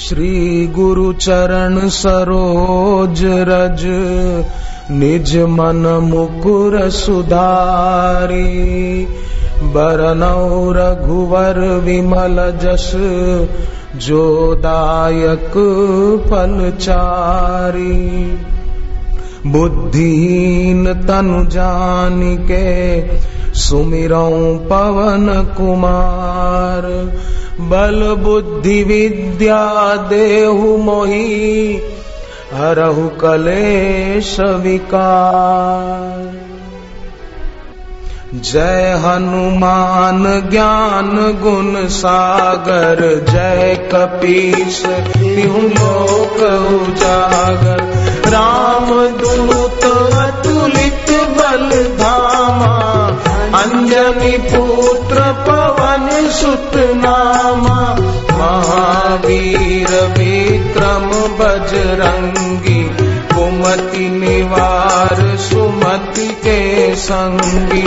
श्री गुरु चरण सरोज रज निज मन मुकुर सुधारी। बरनौ रघुवर विमल जस जो दायक फलचारी बुद्धिहीन तनु जान के सुमिरऊ पवन कुमार बल बुद्धि विद्या देहु मोही, हरहु कलेश विकार। जय हनुमान ज्ञान गुण सागर, जय तिहु लोक उजागर। राम दूत अतुलित अंजनी पुत्र पवन सुत नामा महावीर विक्रम बजरंगी, कुमति निवार सुमति के संगी,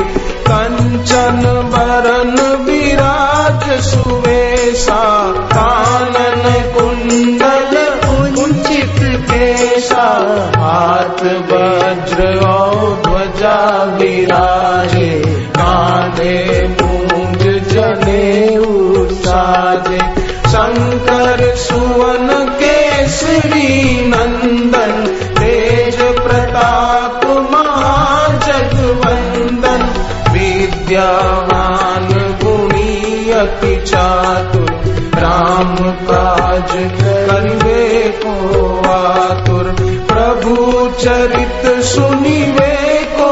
कंचन बरन विराज अति चातुर राम काज करिवे को आतुर। प्रभु चरित सुनिवे को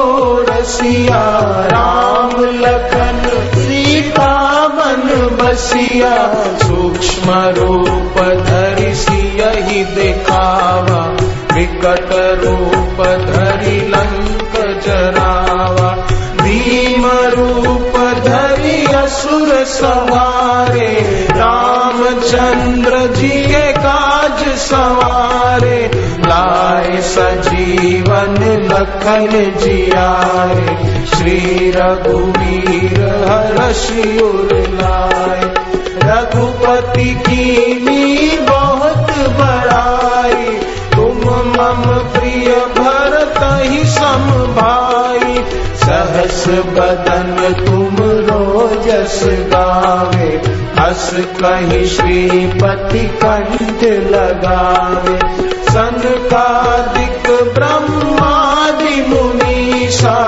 रसिया, राम लखन सीता मन बसिया। सूक्ष्म रूप धरि सियहि दिखावा, विकट रूप असुर सवारे, रामचंद्र जी के काज सवारे, लाए सजीवन लखन जियारे, श्री रघुवीर हर उर लाए। रघुपति की बहुत सहस बदन तुम रोजस गावे, हस कही श्रीपति कंठ लगावे। सनकादिक ब्रह्मादि मुनीषा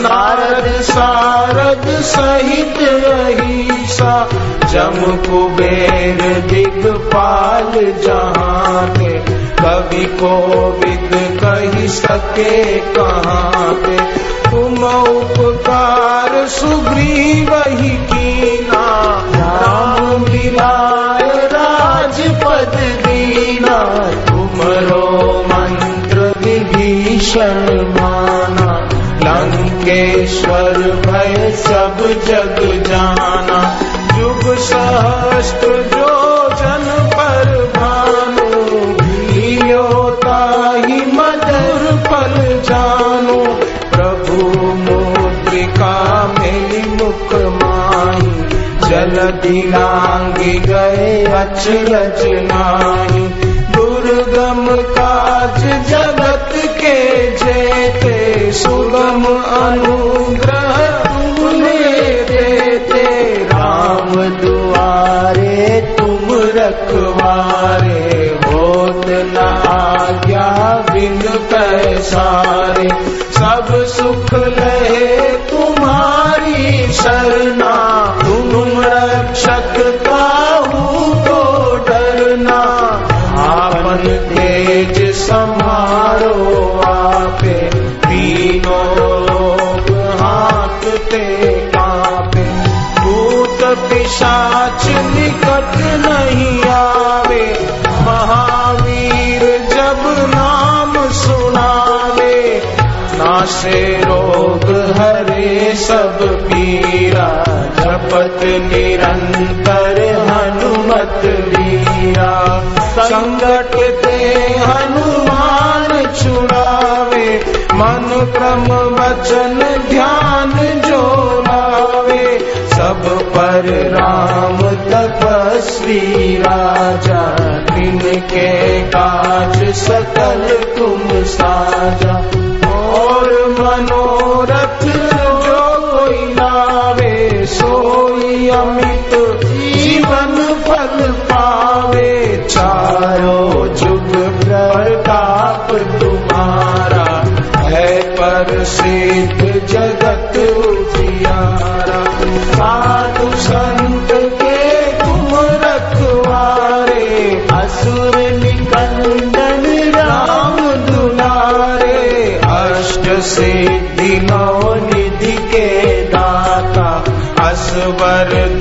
नारद सारद सहित रहीसा। जम कुबेर दिगपाल जहाँ पे कवि को विद कही सके कहाँ पे? तुम उपकार सुग्रीव ही कीना। राम मिलाए राजपद दीना। तुमरो मंत्र विभीषण माना। लंकेश्वर भय सब जग जाना। युग सहस्त्र जो जन पर भानु। पल जानो, प्रभु मुद्रिका मेरी मुख माई जल दिलांगी गए अचरज नाई दुर्गम काज जगत के जेते, सुगम अनुग्रह पैसारे सब सुख लहे तुम्हारी शरणा। तुम रक्षक काहू को डरना। आपन तेज समारो आपे, तीनों लोग हाथते कापे। भूत पिशाच निकट नहीं नासे रोग हरे सब पीरा, जपत निरंतर हनुमत वीरा। संकट ते हनुमान छुड़ावे, मन क्रम वचन ध्यान जो लावे सब पर राम तपस्वी राजा दिन के काज सकल तुम साजा। सिद्ध जगत उजियारा साधु संत के तुम रखवारे, असुर निकंदन राम दुलारे। अष्ट सिद्धि नौ निधि के दाता, असवर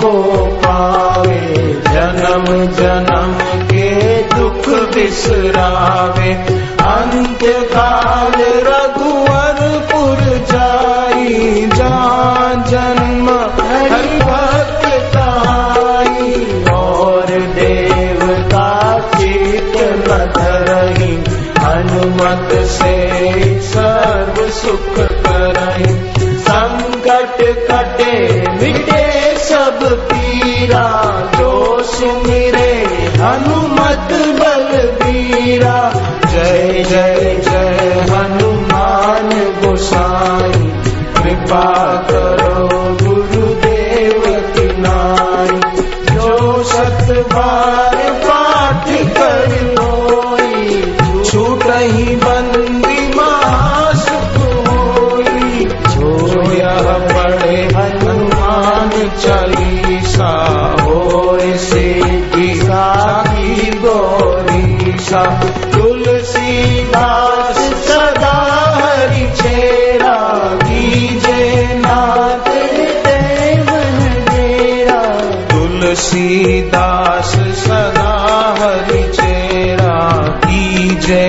को पावे, जन्म जन्म के दुख बिसरावे। अंत काल रघुवरपुर जाई जा जन्म हरि भक्त ताई और देवता चित न धरही हनुमत से सर्व सुख करही। संकट कटे मिटे सब पीरा जो सुमिरे हनुमत बलबीरा। जय जय जय हनुमान गोसाई कृपा करो गौरीसा तुलसीदास सदा हरि चेरा कीजे नाथ देवन डेरा तुलसीदास सदा हरि चेरा कीजे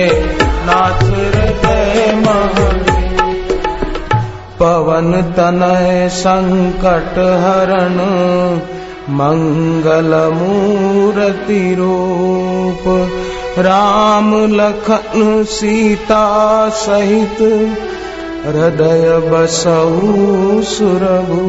नाथ हृदय महले पवन तनय संकट हरण मंगल मूर्ति रूप राम लखन सीता सहित हृदय बसऊ सुरभू